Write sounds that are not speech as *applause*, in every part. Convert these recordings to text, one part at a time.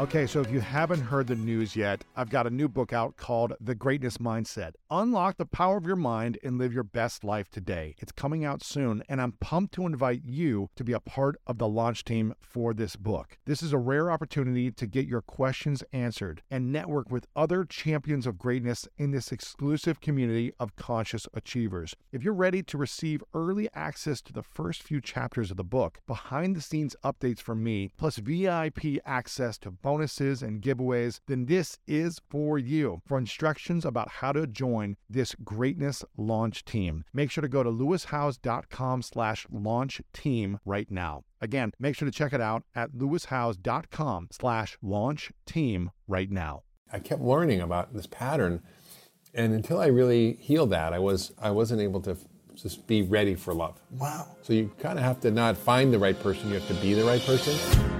Okay, so if you haven't heard the news yet, I've got a new book out called The Greatness Mindset. Unlock the power of your mind and live your best life today. It's coming out soon, and I'm pumped to invite you to be a part of the launch team for this book. This is a rare opportunity to get your questions answered and network with other champions of greatness in this exclusive community of conscious achievers. If you're ready to receive early access to the first few chapters of the book, behind the scenes updates from me, plus VIP access to bonuses and giveaways, then this is for you. For instructions about how to join this greatness launch team, make sure to go to lewishowes.com slash launch team right now. Again, make sure to check it out at lewishowes.com slash launch team right now. I kept learning about this pattern, and until I really healed that, I was I wasn't able to just be ready for love. Wow. So you kind of have to not find the right person; you have to be the right person.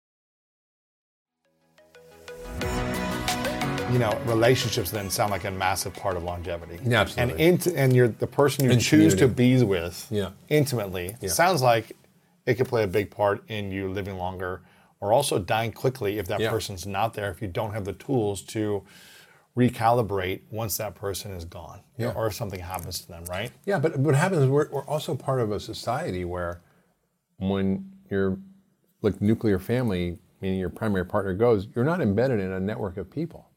You know, relationships then sound like a massive part of longevity. Yeah, absolutely. And int- and you're the person you And choose to be with Yeah. intimately. Yeah. Sounds like it could play a big part in you living longer or also dying quickly if that Yeah. person's not there, if you don't have the tools to recalibrate once that person is gone Yeah. or if something happens to them, right? Yeah, but what happens is we're, we're also part of a society where when your like nuclear family, meaning your primary partner goes, you're not embedded in a network of people,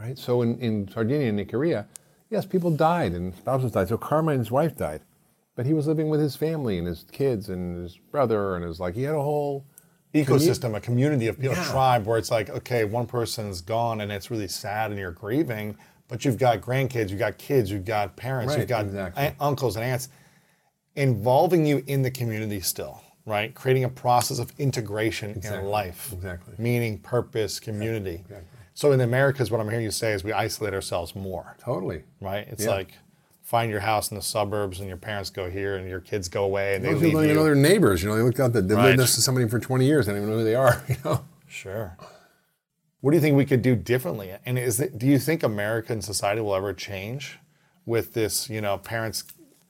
right? So in, in Sardinia and Ikaria, yes, people died and spouses died. So Carmine's wife died, but he was living with his family and his kids and his brother and his like he had a whole ecosystem, a community of people, Yeah. a tribe where it's like, okay, one person's gone and it's really sad and you're grieving, but you've got grandkids, you've got kids, you've got parents, Right, you've got exactly. aunt- uncles and aunts, involving you in the community still, right? Creating a process of integration in life, exactly. meaning, purpose, community. exactly. So in the Americas, what I'm hearing you say is we isolate ourselves more, totally. right? It's Yeah. like find your house in the suburbs and your parents go here and your kids go away and they Most leave people don't even know their neighbors. You know, they looked out the they Right. lived next to somebody for 20 years. They don't even know who they are. *laughs* You know. Sure. What do you think we could do differently? And is it, do you think American society will ever change with this, you know, parents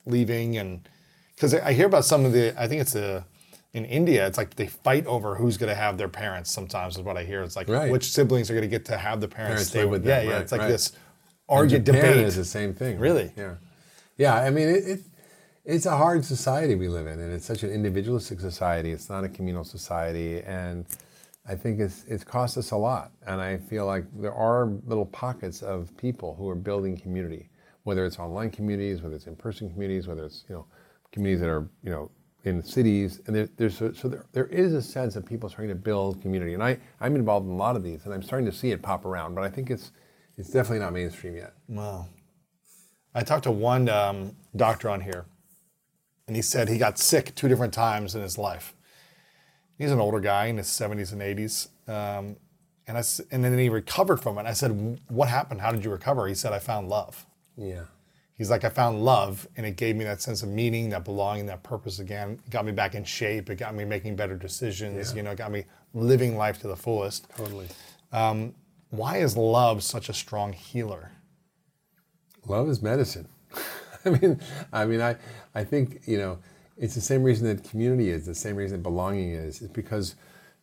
leaving and because I hear about some of the I think it's a in India, it's like they fight over who's going to have their parents. Sometimes is what I hear. It's like Right. which siblings are going to get to have the parents, Parents stay with. Yeah, them, yeah. right, it's like right. this In argument debate. is the same thing. Really? Yeah. Yeah. I mean, it, it it's a hard society we live in, and it's such an individualistic society. It's not a communal society, and I think it's it's cost us a lot. And I feel like there are little pockets of people who are building community, whether it's online communities, whether it's in-person communities, whether it's you know communities that are you know in cities, and there, there's a, so there, there is a sense of people starting to build community, and I I'm involved in a lot of these, and I'm starting to see it pop around, but I think it's it's definitely not mainstream yet. Wow. I talked to one um, doctor on here and he said he got sick two different times in his life. He's an older guy in his 70s and 80s. Um, and, I, and then he recovered from it. I said, What happened? How did you recover? He said, I found love. Yeah. He's like, I found love, and it gave me that sense of meaning, that belonging, that purpose again. It got me back in shape. It got me making better decisions. You know, it got me living life to the fullest. Totally. Um, why is love such a strong healer? Love is medicine. *laughs* I mean, I mean, I, I think you know, it's the same reason that community is, the same reason that belonging is. It's because,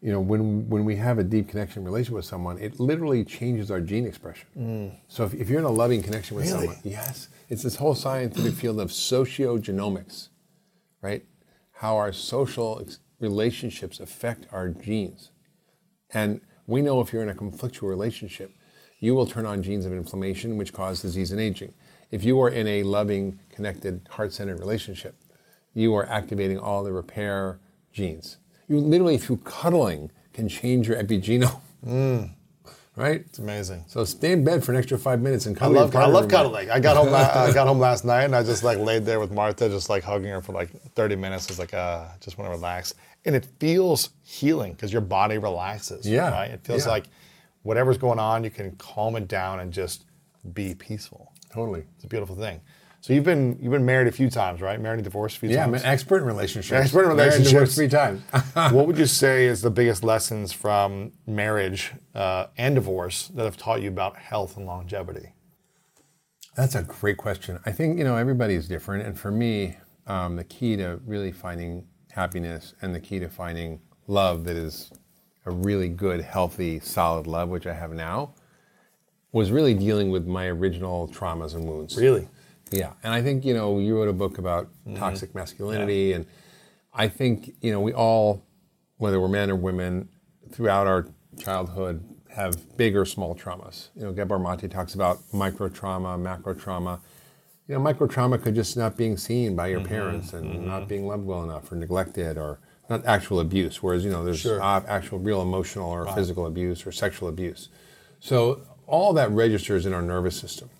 you know, when when we have a deep connection relationship with someone, it literally changes our gene expression. Mm. So if, if you're in a loving connection with Really? someone, yes, it's this whole scientific field of sociogenomics, right? How our social relationships affect our genes. And we know if you're in a conflictual relationship, you will turn on genes of inflammation, which cause disease and aging. If you are in a loving, connected, heart centered relationship, you are activating all the repair genes. You literally, through cuddling, can change your epigenome. Mm. Right? It's amazing. So stay in bed for an extra five minutes and I cuddle your love, I love for a minute. cuddling. I got home. la- *laughs* I got home last night, and I just like laid there with Martha, just like hugging her for like 30 minutes. It's like, uh, just want to relax, and it feels healing because your body relaxes. Yeah, right. It feels yeah. like whatever's going on, you can calm it down and just be peaceful. Totally. It's a beautiful thing. So you've been you've been married a few times, right? Married and divorced a few Yeah, I'm times. an expert in relationships. Expert in Married and relationships. divorced three times. *laughs* *laughs* what would you say is the biggest lessons from marriage uh, and divorce that have taught you about health and longevity? That's a great question. I think you know everybody's different, and for me, um, the key to really finding happiness and the key to finding love that is a really good, healthy, solid love, which I have now, was really dealing with my original traumas and wounds. Really? Yeah, and I think you know you wrote a book about toxic masculinity, and I think you know we all, whether we're men or women, throughout our childhood have big or small traumas. You know, Gabor Mate talks about micro trauma, macro trauma. You know, micro trauma could just not being seen by your parents and not being loved well enough or neglected or not actual abuse. Whereas you know, there's Sure. uh, actual real emotional or physical abuse or sexual abuse. So all that registers in our nervous system.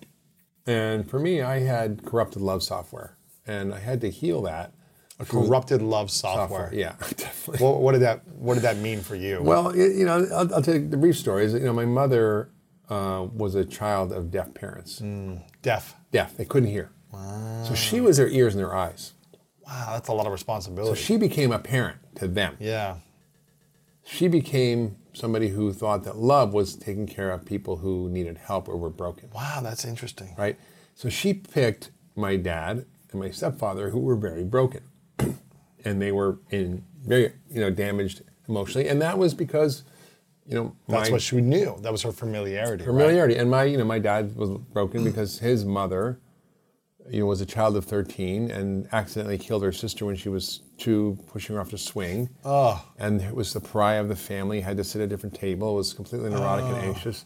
And for me, I had corrupted love software, and I had to heal that. A corrupted love software. Software, yeah, *laughs* definitely. What, what did that What did that mean for you? Well, you know, I'll, I'll tell you the brief story. Is you know, my mother uh, was a child of deaf parents. deaf. Deaf, they couldn't hear. Wow. So she was their ears and their eyes. Wow, that's a lot of responsibility. So she became a parent to them. yeah. She became somebody who thought that love was taking care of people who needed help or were broken. Wow, that's interesting. right? So she picked my dad and my stepfather, who were very broken, *clears throat* and they were in very you know damaged emotionally, and that was because you know That's my what she knew. That was her familiarity. right? familiarity. And my you know my dad was broken because his mother, you know, was a child of 13 and accidentally killed her sister when she was two, pushing her off to swing. Oh. And it was the pariah of the family. Had to sit at a different table. Was completely neurotic and ah. anxious.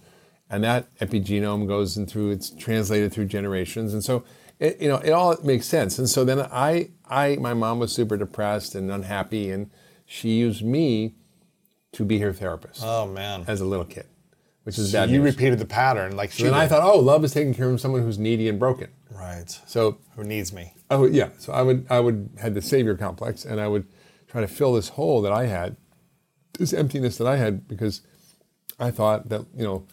And that epigenome goes in through. It's translated through generations. And so, it, you know, it all makes sense. And so then I, I, my mom was super depressed and unhappy, and she used me to be her therapist Oh man. as a little kid, which is So bad you news. repeated the pattern like she And then I thought, oh, love is taking care of someone who's needy and broken. Right. So, Who needs me? Oh yeah. So I would, I would had the savior complex, and I would try to fill this hole that I had, this emptiness that I had, because I thought that you know,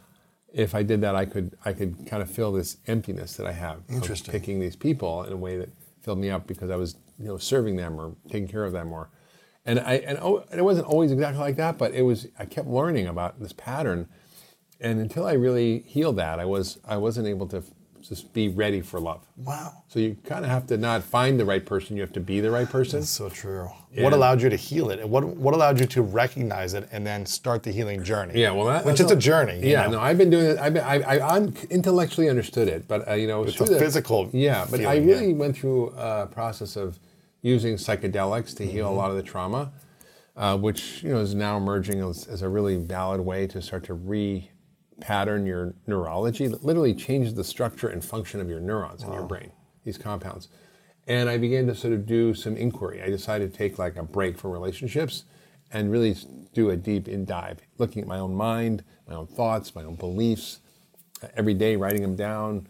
if I did that, I could, I could kind of fill this emptiness that I have. Interesting. picking these people in a way that filled me up because I was, you know, serving them or taking care of them or, and I, and, oh, and it wasn't always exactly like that, but it was. I kept learning about this pattern, and until I really healed that, I was, I wasn't able to just be ready for love. Wow. So you kind of have to not find the right person; you have to be the right person. That's So true. Yeah. What allowed you to heal it? And what what allowed you to recognize it and then start the healing journey? Yeah, well, that, which is a journey. Yeah, know? no, I've been doing it. I've been, I, I un- intellectually understood it, but uh, you know, It's a the- physical Yeah, but I really yeah. went through a process of using psychedelics to Mm-hmm. heal a lot of the trauma, uh, which you know is now emerging as, as a really valid way to start to re-pattern your neurology. That literally changes the structure and function of your neurons in your brain. These compounds. And I began to sort of do some inquiry. I decided to take like a break from relationships and really do a deep in dive, looking at my own mind, my own thoughts, my own beliefs, uh, every day writing them down,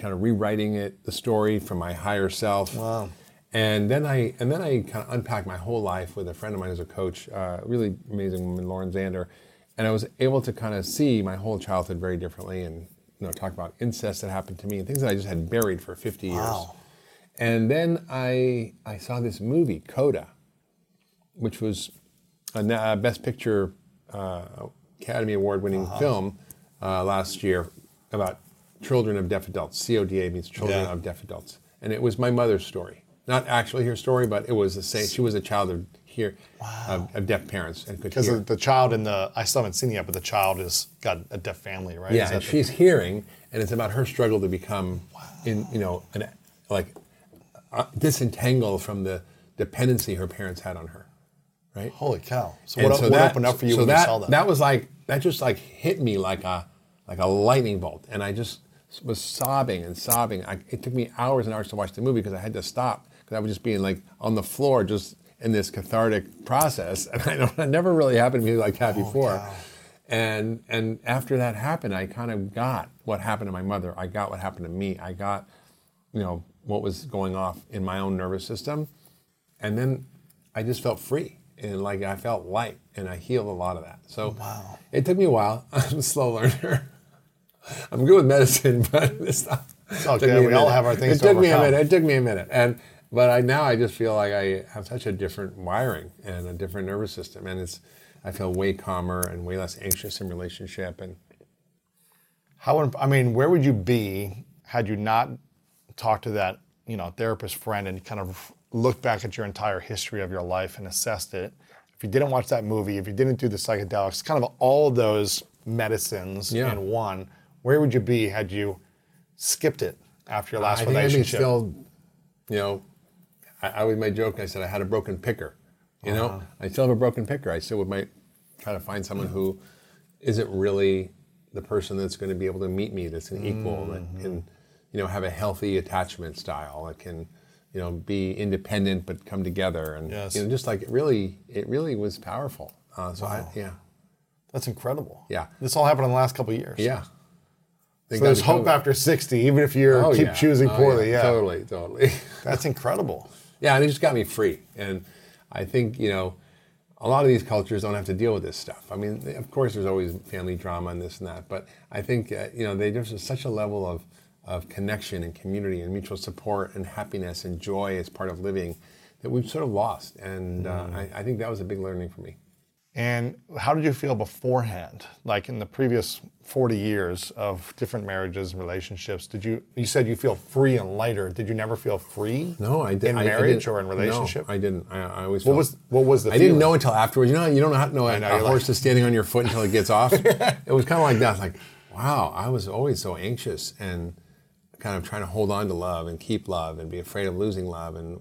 kind of rewriting it, the story from my higher self. Wow. And then I and then I kind of unpacked my whole life with a friend of mine who's a coach, uh, really amazing woman, Lauren Zander, and I was able to kind of see my whole childhood very differently, and you know talk about incest that happened to me and things that I just had buried for 50 years. Wow. And then I I saw this movie Coda, which was a Best Picture uh, Academy Award winning film uh, last year about children of deaf adults. CODA means children Yeah. of deaf adults, and it was my mother's story, not actually her story, but it was the same. She was a child of here of, of deaf parents and could Because hear. the, the child in the, I still haven't seen it yet, but the child has got a deaf family, right? Yeah, and the- she's hearing, and it's about her struggle to become, in you know, an, like uh, disentangle from the dependency her parents had on her, right? holy cow. So what, what that- opened up for you so when that, you saw that? That was like that just like hit me like a like a lightning bolt, and I just was sobbing and sobbing. I, it took me hours and hours to watch the movie because I had to stop because I was just being like on the floor, just in this cathartic process, and I don't, it never really happened to me like that oh, before. wow. And and after that happened, I kind of got what happened to my mother. I got what happened to me. I got, you know, what was going off in my own nervous system, and then I just felt free and like I felt light, and I healed a lot of that. So oh, Wow. it took me a while. *laughs* I'm a slow learner. *laughs* I'm good with medicine, *laughs* but it's not. It's it okay. took me a We all have our things It to took me a minute. It took me a minute, and but I now I just feel like I have such a different wiring and a different nervous system, and it's I feel way calmer and way less anxious in relationship, and How, I mean, where would you be had you not talked to that, you know, therapist friend and kind of looked back at your entire history of your life and assessed it? If you didn't watch that movie, if you didn't do the psychedelics, kind of all of those medicines Yeah. in one, where would you be had you skipped it after your last I think I'd be relationship? still, you know, I, I always made joke. I said I had a broken picker. You Uh-huh. know, I still have a broken picker. I still would might try to find someone who isn't really the person that's going to be able to meet me. That's an equal that Mm-hmm. can, you know, have a healthy attachment style. That can, you know, be independent but come together. And Yes. you know, just like it really, it really was powerful. Uh, so I, yeah, That's incredible. Yeah. This all happened in the last couple of years. yeah. So there's hope COVID. after 60, even if you Oh, keep yeah. choosing Oh, poorly. Yeah. totally, totally. *laughs* That's incredible. Yeah, and it just got me free. And I think, you know, a lot of these cultures don't have to deal with this stuff. I mean, of course, there's always family drama and this and that, but I think, uh, you know, they, just such a level of, of connection and community and mutual support and happiness and joy as part of living that we've sort of lost. And uh, I, I think that was a big learning for me. And how did you feel beforehand? Like in the previous 40 years of different marriages and relationships, did you, you said you feel free and lighter. Did you never feel free? No, I didn't. In I- marriage or in relationship? No, I didn't. I, I always. What was- what was the I didn't know until afterwards. You know, you don't know how to know a, know, a you're like- is standing on your foot until it gets off. *laughs* it was kind of like that. Like, wow, I was always so anxious and kind of trying to hold on to love and keep love and be afraid of losing love and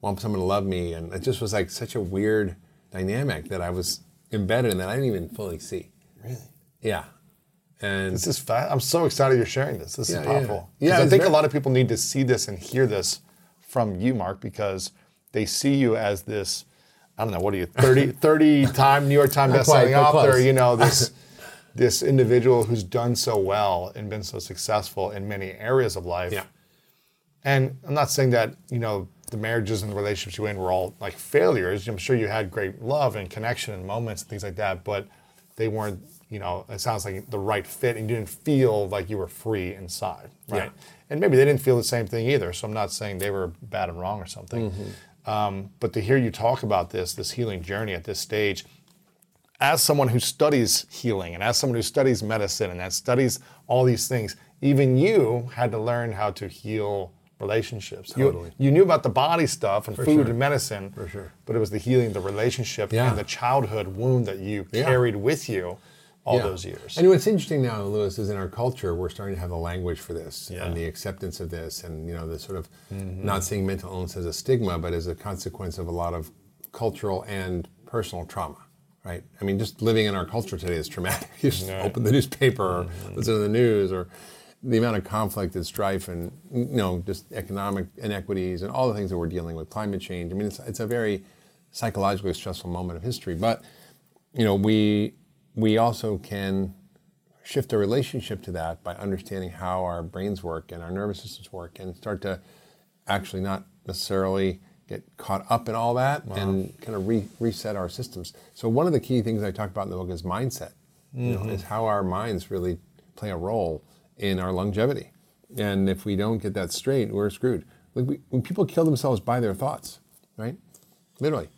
want someone to love me. And it just was like such a weird dynamic that I was embedded in that I didn't even fully see. Really? Yeah. And This is fa- I'm so excited you're sharing this. This Yeah, is yeah. powerful. Yeah, 'Cause I think very- a lot of people need to see this and hear this from you, Mark, because they see you as this, I don't know, what are you, *laughs* 30, 30 time New York Times bestselling author, close. you know, this *laughs* this individual who's done so well and been so successful in many areas of life. yeah. And I'm not saying that, you know, the marriages and the relationships you were in were all like failures. I'm sure you had great love and connection and moments and things like that, but they weren't, you know, it sounds like the right fit and you didn't feel like you were free inside. Right. Yeah. And maybe they didn't feel the same thing either. So I'm not saying they were bad and wrong or something. Um, but to hear you talk about this, this healing journey at this stage, as someone who studies healing and as someone who studies medicine and that studies all these things, even you had to learn how to heal relationships. You- Totally. You, knew about the body stuff and food sure. and medicine, For sure. but it was the healing, the relationship, Yeah. and the childhood wound that you Yeah. carried with you all Yeah. those years. And what's interesting now, Lewis, is in our culture we're starting to have the language for this Yeah. and the acceptance of this, and you know the sort of Mm-hmm. not seeing mental illness as a stigma, but as a consequence of a lot of cultural and personal trauma. Right? I mean, just living in our culture today is traumatic. *laughs* You just open the newspaper or Mm-hmm. listen to the news, or the amount of conflict and strife, and you know, just economic inequities and all the things that we're dealing with, climate change. I mean, it's it's a very psychologically stressful moment of history, but you know, we we also can shift our relationship to that by understanding how our brains work and our nervous systems work and start to actually not necessarily get caught up in all that and kind of re- reset our systems. So one of the key things I talk about in the book is mindset. You know, mm-hmm. is how our minds really play a role in our longevity. And if we don't get that straight, we're screwed. Like we, when people kill themselves by their thoughts, right? Literally.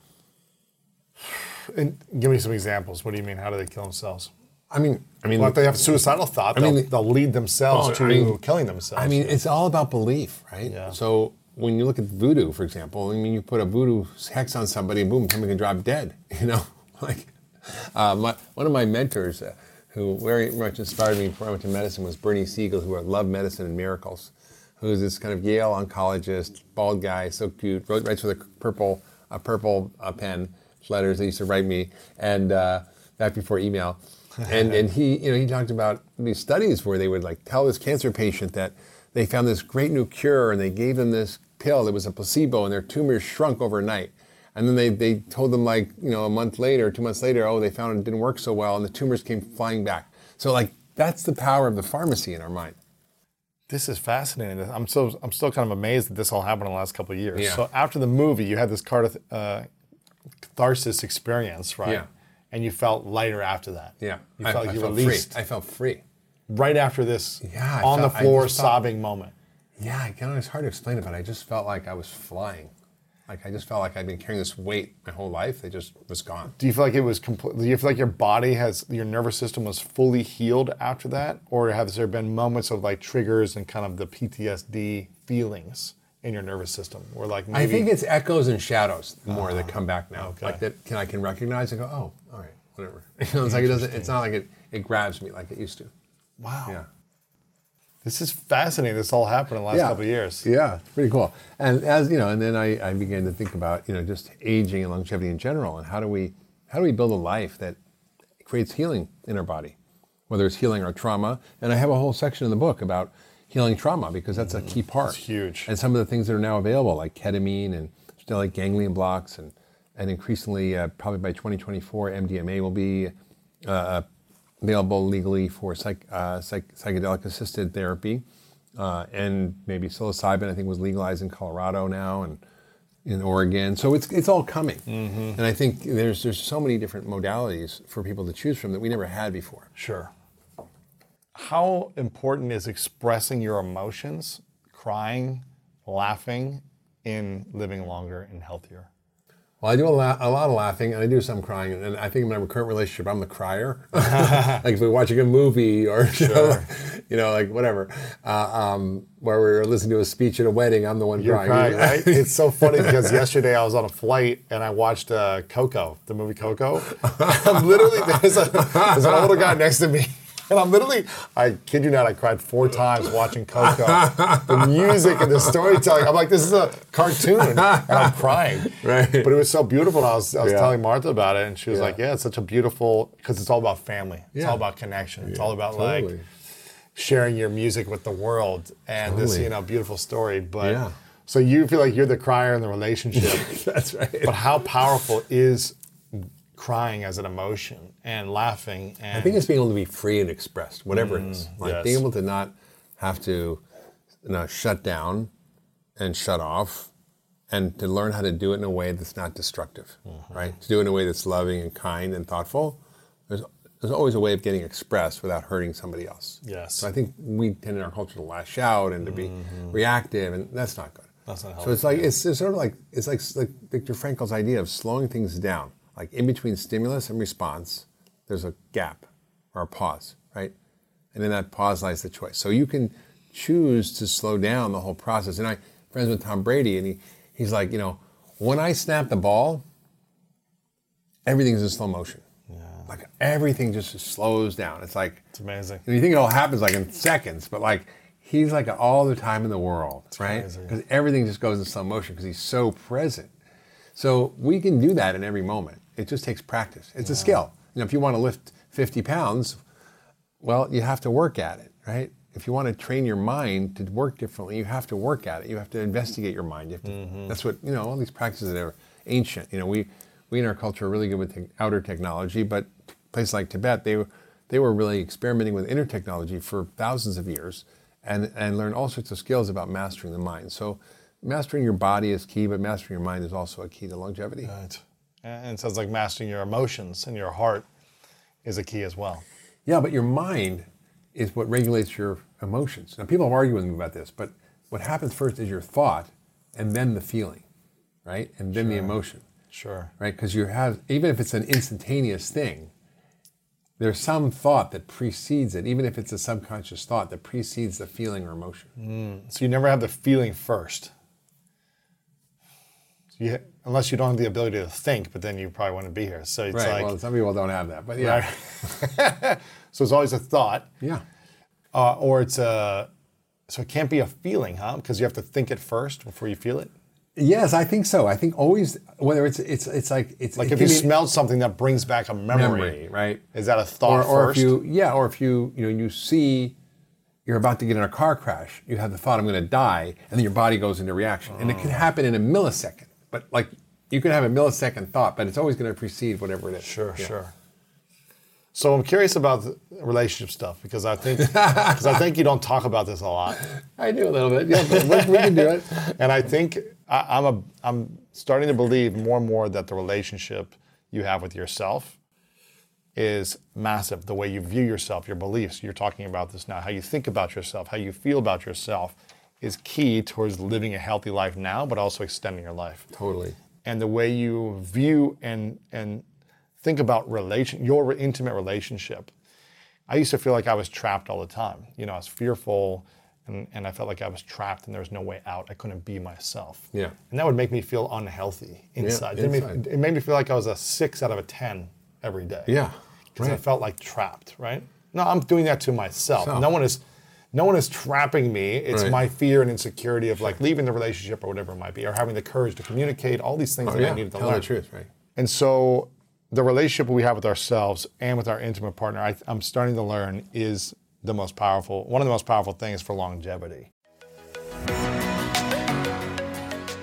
And give me some examples. What do you mean? How do they kill themselves? I mean, I mean, Well, if they have suicidal thought, I they'll, mean, they'll lead themselves Oh, to I mean- killing themselves. I mean, it's all about belief, right? Yeah. So when you look at voodoo, for example, I mean, you put a voodoo hex on somebody, and boom, somebody can drop dead. *laughs* You know, like uh, my, one of my mentors, uh, who very much inspired me before I went to medicine, was Bernie Siegel, who wrote Love, Medicine, and Miracles, who's this kind of Yale oncologist, bald guy, so cute, wrote, writes with a purple, a purple uh, pen, letters they used to write me, and uh, back before email. *laughs* and and he you know he talked about these studies where they would like tell this cancer patient that they found this great new cure and they gave them this pill that was a placebo and their tumors shrunk overnight and then they, they told them like you know a month later two months later oh they found it didn't work so well and the tumors came flying back so like that's the power of the pharmacy in our mind This is fascinating. I'm so I'm still kind of amazed that this all happened in the last couple of years. Yeah. So after the movie, you had this uh, catharsis experience, right? Yeah. And you felt lighter after that. yeah You I, felt like I you felt released free i felt free right after this Yeah, I on felt- the floor just felt- sobbing moment. yeah I it's hard to explain it but i just felt like i was flying like i just felt like i'd been carrying this weight my whole life it just was gone Do you feel like it was complete? Do you feel like your body has your nervous system was fully healed after that, or has there been moments of like triggers and kind of the PTSD feelings in your nervous system, where like maybe I think it's echoes and shadows more that ah, come back now. okay. Like that can I can recognize and go, oh, all right, whatever. *laughs* You know, it's like it doesn't. It's not like it. It grabs me like it used to. wow, Yeah. This is fascinating. This all happened in the last couple of years. Yeah, it's pretty cool. And as you know, and then I, I began to think about you know just aging and longevity in general, and how do we how do we build a life that creates healing in our body, whether it's healing our trauma. And I have a whole section in the book about healing trauma because that's a key part. It's huge. And some of the things that are now available, like ketamine and stellate ganglion blocks, and and increasingly, uh, probably by 2024, MDMA will be uh, available legally for psych, uh, psych, psychedelic assisted therapy. Uh, and maybe psilocybin, I think, was legalized in Colorado now and in Oregon. So it's, it's all coming. And I think there's, there's so many different modalities for people to choose from that we never had before. Sure. How important is expressing your emotions, crying, laughing, in living longer and healthier? Well, I do a lot, a lot of laughing and I do some crying. And I think in my current relationship, I'm the crier. *laughs* like if we're watching a movie or, *laughs* you, know, you know, like whatever, uh, um, where we're listening to a speech at a wedding, I'm the one You're crying. crying, right? *laughs* It's so funny because yesterday I was on a flight and I watched uh, Coco, the movie Coco. I'm literally there's, a, there's an older guy next to me. And I'm literally, I kid you not, I cried four times watching Coco. The music and the storytelling. I'm like, this is a cartoon. And I'm crying. Right. But it was so beautiful. And I was, I was Yeah. telling Martha about it, and she was Yeah. like, yeah, it's such a beautiful, because it's all about family. It's all about connection. It's all about like, sharing your music with the world and this you know beautiful story but so you feel like you're the crier in the relationship *laughs* That's right. but how powerful is crying as an emotion and laughing and I think it's being able to be free and expressed, whatever it is. Mm, like yes. being able to not have to you know, shut down and shut off and to learn how to do it in a way that's not destructive, mm-hmm. right? To do it in a way that's loving and kind and thoughtful. There's, there's always a way of getting expressed without hurting somebody else. Yes. So I think we tend in our culture to lash out and to be mm-hmm. reactive, and that's not good. That's not helpful. So it's like it's, it's sort of like it's like like Viktor Frankl's idea of slowing things down. Like in between stimulus and response, there's a gap or a pause, right? And in that pause lies the choice. So you can choose to slow down the whole process. And I friends with Tom Brady, and he he's like, you know, when I snap the ball, everything's in slow motion. Yeah. Like everything just slows down. It's like it's amazing and you think it all happens like in seconds, but like he's like all the time in the world, right? Because everything just goes in slow motion because he's so present. So we can do that in every moment. It just takes practice. It's a skill. You know, if you want to lift 50 pounds, well, you have to work at it, right? If you want to train your mind to work differently, you have to work at it. You have to investigate your mind. You have to, mm-hmm. That's what you know. All these practices that are ancient. You know, we we in our culture are really good with te- outer technology, but places like Tibet, they were they were really experimenting with inner technology for thousands of years, and and learned all sorts of skills about mastering the mind. So mastering your body is key, but mastering your mind is also a key to longevity. Right. And it sounds like mastering your emotions and your heart is a key as well. Yeah, but your mind is what regulates your emotions. Now, people are arguing about this, but what happens first is your thought and then the feeling, right? And then the emotion, Sure. right? Because you have, even if it's an instantaneous thing, there's some thought that precedes it, even if it's a subconscious thought that precedes the feeling or emotion. Mm. So you never have the feeling first. So you, unless you don't have the ability to think, but then you probably wouldn't be here. So it's right. like, well, some people don't have that, but yeah. *laughs* so it's always a thought, Yeah. uh, or it's a, so it can't be a feeling, huh? Because you have to think it first before you feel it. Yes, I think so. I think always, whether it's it's it's like it's Like it if you be smelled something that brings back a memory, memory, right? Is that a thought or, or first? if you yeah, or if you you know you see you're about to get in a car crash, you have the thought I'm going to die, and then your body goes into reaction, and it Oh. can happen in a millisecond. But like you can have a millisecond thought, but it's always going to precede whatever it is. Sure, Yeah. sure. So I'm curious about the relationship stuff because I think *laughs* because I think you don't talk about this a lot, I do a little bit. Yeah, but we, can do it. *laughs* and I think I, I'm a I'm starting to believe more and more that the relationship you have with yourself is massive. The way you view yourself, your beliefs. You're talking about this now. How you think about yourself, how you feel about yourself, is key towards living a healthy life now, but also extending your life. Totally. and the way you view and and think about relation your intimate relationship. I used to feel like I was trapped all the time. You know, I was fearful and, and I felt like I was trapped and there was no way out. I couldn't be myself. Yeah. And that would make me feel unhealthy inside. It, made, inside. it made me feel like I was a six out of a 10 every day. Yeah. Because I felt like trapped, right? No, I'm doing that to myself. Self. No one is no one is trapping me. It's Right. my fear and insecurity of like leaving the relationship or whatever it might be, or having the courage to communicate, all these things Oh, that yeah. I needed to Tell learn. the truth, right? And so the relationship we have with ourselves and with our intimate partner, I, I'm starting to learn is the most powerful, one of the most powerful things for longevity.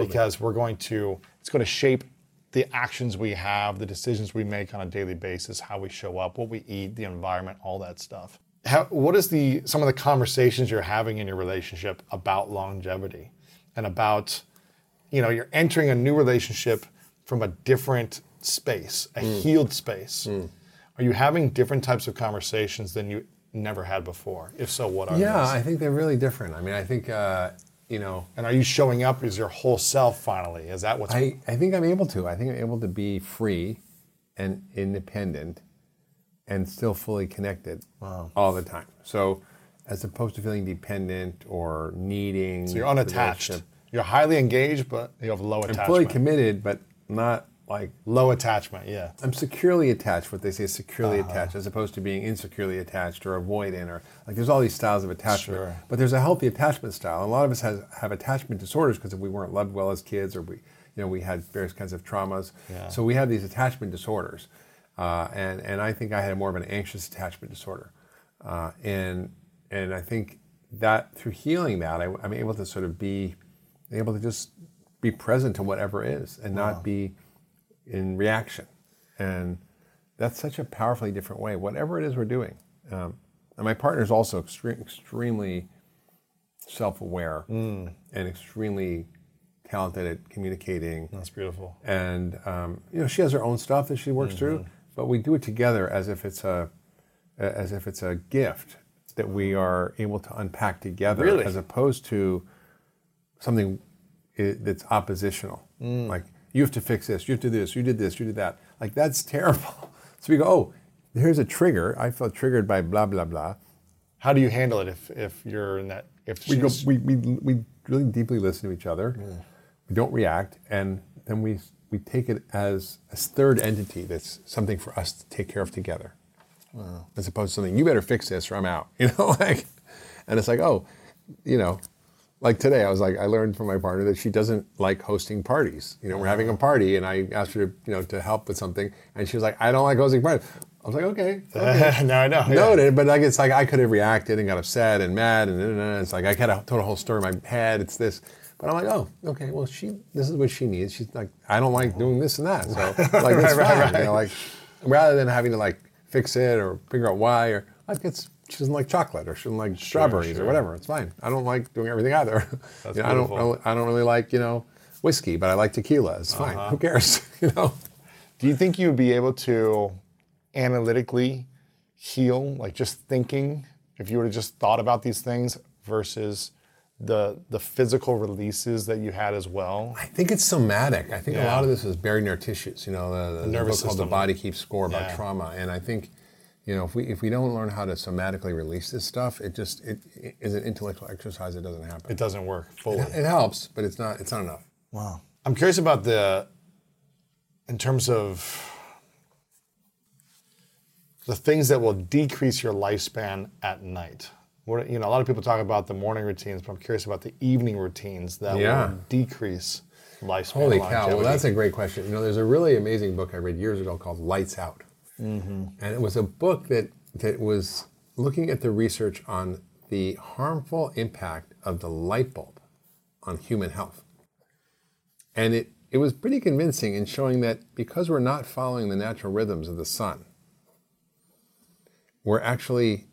Because we're going to it's going to shape the actions we have the decisions we make on a daily basis how we show up what we eat the environment all that stuff. How, what is the some of the conversations you're having in your relationship about longevity and about you know you're entering a new relationship from a different space a healed space. Are you having different types of conversations than you never had before? If so what are Yeah, those? I think they're really different. I mean, I think uh, you know, and are you showing up as your whole self finally is that what's I, I think I'm able to. I think I'm able to be free and independent and still fully connected all the time. So, as opposed to feeling dependent or needing. So you're unattached. You're highly engaged, but you have low I'm attachment. fully committed, but not like Low attachment, yeah. I'm securely attached. What they say is securely Uh-huh. attached, as opposed to being insecurely attached or avoidant, or like there's all these styles of attachment. Sure. But there's a healthy attachment style. A lot of us has, have attachment disorders because we weren't loved well as kids, or we, you know, we had various kinds of traumas. Yeah. So we have these attachment disorders, uh, and and I think I had more of an anxious attachment disorder, uh, and and I think that through healing that, I, I'm able to sort of be able to just be present to whatever is, and not be in reaction. And that's such a powerfully different way, whatever it is we're doing. Um, and my partner is also extre- extremely self aware and extremely talented at communicating. That's beautiful. And um, you know, she has her own stuff that she works through, Mm-hmm. but we do it together as if it's a as if it's a gift that we are able to unpack together, Really? as opposed to something that's oppositional. Mm. Like you have to fix this, you have to do this, you did this, you did that. Like that's *laughs* terrible. So we go, oh, here's a trigger. I felt triggered by blah blah blah. How do you handle it if, if you're in that? If We go, we, we, we really deeply listen to each other. We don't react, and then we we take it as a third entity that's something for us to take care of together, as opposed to something you better fix this or I'm out. *laughs* You know, like, and it's like, oh, you know, like today I was like, I learned from my partner that she doesn't like hosting parties. You know, we're having a party, and I asked her to you know to help with something, and she was like, I don't like hosting parties. I was like, okay, okay. *laughs* now I know. yeah. noted, but like it's like I could have reacted and got upset and mad and, and, and it's like I kind of told a whole story in my head. It's this, but I'm like, oh, okay. Well, she this is what she needs. She's like, I don't like doing this and that, so *laughs* like it's Right, fine. right, You know, like rather than having to like fix it or figure out why or like it's she doesn't like chocolate or she doesn't like strawberries sure. or whatever. It's fine. I don't like doing everything either. That's *laughs* You know, I don't. I don't really like you know whiskey, but I like tequila. It's fine. Uh-huh. Who cares? *laughs* you know. Do you think you would be able to analytically heal, like just thinking, if you would have just thought about these things versus the the physical releases that you had as well? I think it's somatic. I think a lot of this is buried in our tissues. You know, the, the, the nervous book called The. Body Keeps Score about Yeah. trauma, and I think, you know, if we if we don't learn how to somatically release this stuff, it just it, it is an intellectual exercise. It doesn't happen. It doesn't work fully. It helps, but it's not it's not enough. Wow. I'm curious about the, in terms of the things that will decrease your lifespan at night. What, you know, a lot of people talk about the morning routines, but I'm curious about the evening routines that Yeah. will decrease lifespan. Holy cow! Well, that's a great question. You know, there's a really amazing book I read years ago called Lights Out, Mm-hmm. and it was a book that that was looking at the research on the harmful impact of the light bulb on human health, and it it was pretty convincing in showing that because we're not following the natural rhythms of the sun, we're actually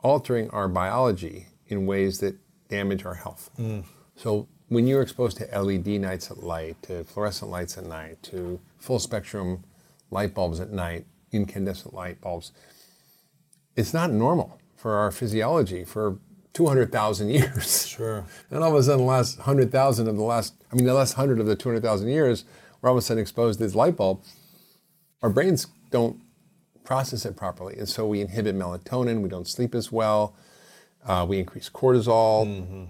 altering our biology in ways that damage our health. Mm. So when you're exposed to LED nights at light, to fluorescent lights at night, to full spectrum light bulbs at night, incandescent light bulbs, it's not normal for our physiology for 200,000 *laughs* years. Sure. And all of a sudden, the last 100,000 of the last, I mean, the last 100 of the 200,000 years, we're all of a sudden exposed to this light bulb. Our brains don't process it properly. And so we inhibit melatonin, we don't sleep as well, uh, we increase cortisol.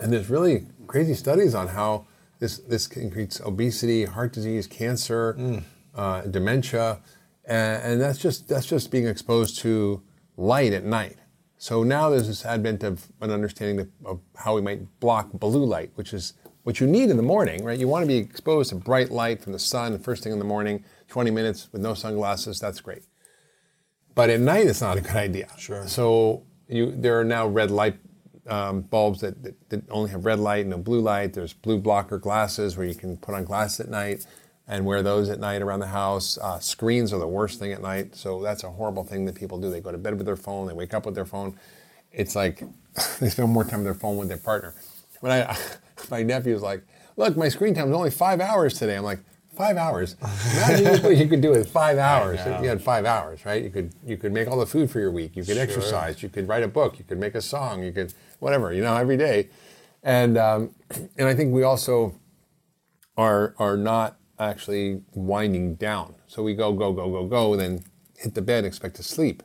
And there's really crazy studies on how this, this can increase obesity, heart disease, cancer, uh, dementia. And, and that's just that's just being exposed to light at night. So now there's this advent of an understanding of, of how we might block blue light, which is what you need in the morning, right? You want to be exposed to bright light from the sun the first thing in the morning, 20 minutes with no sunglasses, that's great. But at night, it's not a good idea. Sure. So you, there are now red light um, bulbs that, that, that only have red light, no blue light. There's blue blocker glasses where you can put on glasses at night and wear those at night around the house. Uh, screens are the worst thing at night. So that's a horrible thing that people do. They go to bed with their phone, they wake up with their phone. It's like *laughs* they spend more time with their phone with their partner. When I, *laughs* my nephew's like, look, my screen time is only five hours today. I'm like, five hours? Imagine what *laughs* you could do with five hours. If you had five hours, right? You could you could make all the food for your week. You could exercise. You could write a book. You could make a song. You could whatever. You know, every day. And um, *clears throat* and I think we also are are not actually winding down. So we go go go go go, then hit the bed, expect to sleep,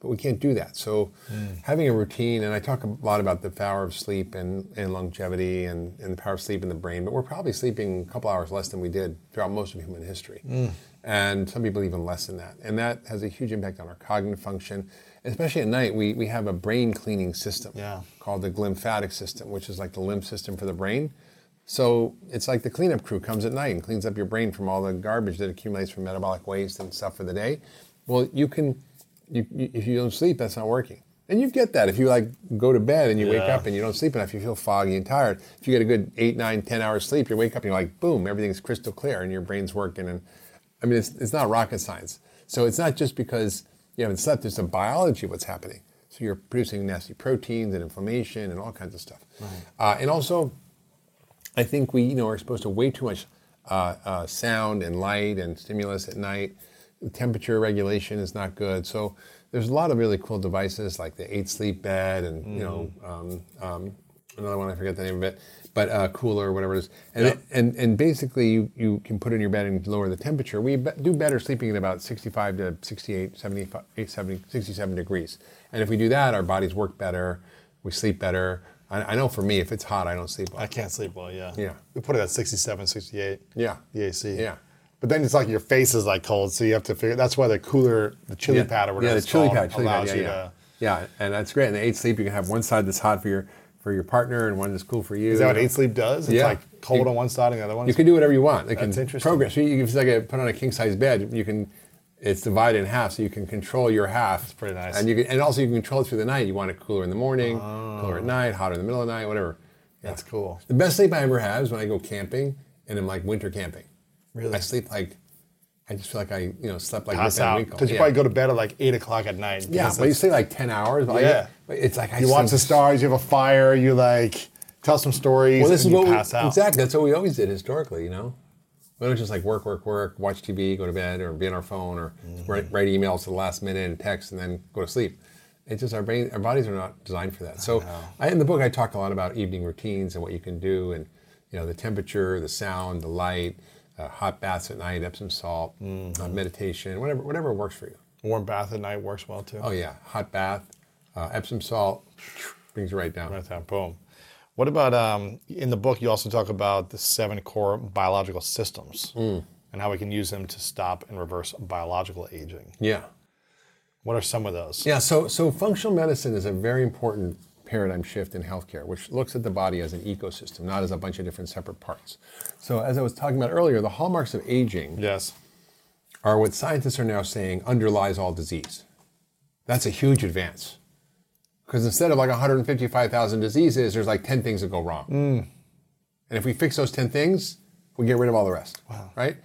but we can't do that. So hmm. having a routine, and I talk a lot about the power of sleep and, and longevity and, and the power of sleep in the brain, but we're probably sleeping a couple hours less than we did throughout most of human history. Hmm. And some people even less than that. And that has a huge impact on our cognitive function. Especially at night, we, we have a brain cleaning system Yeah. called the glymphatic system, which is like the lymph system for the brain. So it's like the cleanup crew comes at night and cleans up your brain from all the garbage that accumulates from metabolic waste and stuff for the day. Well, you can, you, you, if you don't sleep, that's not working. And you get that if you like go to bed and you wake up and you don't sleep enough, you feel foggy and tired. If you get a good eight, nine, ten hours sleep, you wake up and you're like, boom, everything's crystal clear and your brain's working. And I mean, it's, it's not rocket science. So it's not just because you haven't slept, there's a biology of what's happening. So you're producing nasty proteins and inflammation and all kinds of stuff. Uh, and also, I think we, you know, are exposed to way too much uh, uh, sound and light and stimulus at night. The temperature regulation is not good. So there's a lot of really cool devices like the eight sleep bed and you know um, um, another one I forget the name of it, but uh, cooler whatever it is. And, Yep. and and basically you, you can put it in your bed and lower the temperature. We be- do better sleeping at about 65 to 68, 75, 70, 67 degrees. And if we do that, our bodies work better. We sleep better. I, I know for me, if it's hot, I don't sleep well. I can't sleep well, yeah. Yeah. We put it at 67, 68. Yeah. The AC. Yeah. But then it's like your face is like cold, so you have to figure. That's why the cooler, the chili yeah. pad or whatever Yeah, the it's chili called, pad, chili allows pad. Yeah, you yeah. to. yeah, and that's great. And the eight sleep, you can have one side that's hot for your for your partner and one that's cool for you. Is that what eight sleep does? It's Yeah. like cold You- on one side and the other one. You can do whatever you want. It can That's interesting. program. So you, if it's like a, put on a king size bed, you can. It's divided in half, so you can control your half. That's pretty nice. And you can, and also you can control it through the night. You want it cooler in the morning, cooler at oh. night, hotter in the middle of the night, whatever. Yeah. That's cool. The best sleep I ever have is when I go camping and I'm like winter camping. Really? I sleep like, I just feel like I, you know, slept like Pass out Winkle. because you Yeah. probably go to bed at like eight o'clock at night. Yeah, but you it's- sleep like ten hours. But Yeah. like, it's like I you watch the stars. You have a fire. You like tell some stories. Well, this is you what we, pass out. exactly. That's what we always did historically. You know, we don't just like work, work, work, watch TV, go to bed, or be on our phone, or Mm-hmm. write, write emails to the last minute and text, and then go to sleep. It's just our brain, our bodies are not designed for that. So, I, in the book, I talk a lot about evening routines and what you can do, and you know, the temperature, the sound, the light, uh, hot baths at night, Epsom salt, Mm-hmm. uh, meditation, whatever, whatever works for you. Warm bath at night works well too. Oh yeah, hot bath, uh, Epsom salt brings you right down. Right there, boom. What about um, in the book? You also talk about the seven core biological systems Mm. and how we can use them to stop and reverse biological aging. Yeah. What are some of those? Yeah, so so functional medicine is a very important paradigm shift in healthcare, which looks at the body as an ecosystem, not as a bunch of different separate parts. So as I was talking about earlier, the hallmarks of aging Yes. are what scientists are now saying underlies all disease. That's a huge advance. Because instead of like 155,000 diseases, there's like 10 things that go wrong. Hmm. And if we fix those 10 things, we get rid of all the rest. Right?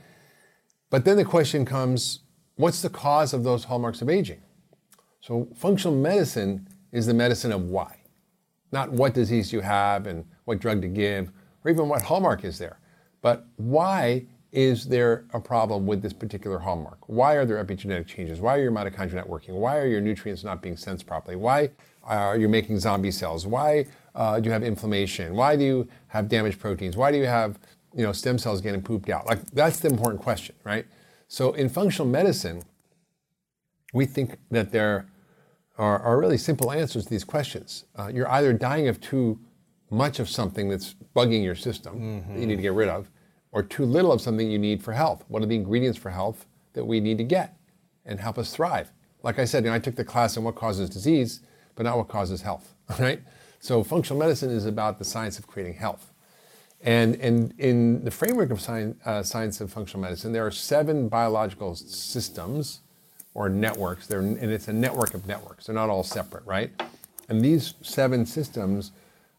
But then the question comes what's the cause of those hallmarks of aging? So functional medicine is the medicine of why, not what disease you have and what drug to give, or even what hallmark is there. But why is there a problem with this particular hallmark? Why are there epigenetic changes? Why are your mitochondria not working? Why are your nutrients not being sensed properly? Why are you making zombie cells? Why uh, do you have inflammation? Why do you have damaged proteins? Why do you have you know stem cells getting pooped out? Like that's the important question, right? So in functional medicine, we think that there are, are really simple answers to these questions. Uh, you're either dying of too much of something that's bugging your system that you need to get rid of, or too little of something you need for health. What are the ingredients for health that we need to get and help us thrive? Like I said, you know, I took the class on what causes disease, but not what causes health, *laughs* right? So functional medicine is about the science of creating health. And, and in the framework of science, uh, science of functional medicine, there are seven biological systems or networks. They're, and it's a network of networks. They're not all separate, right? And these seven systems,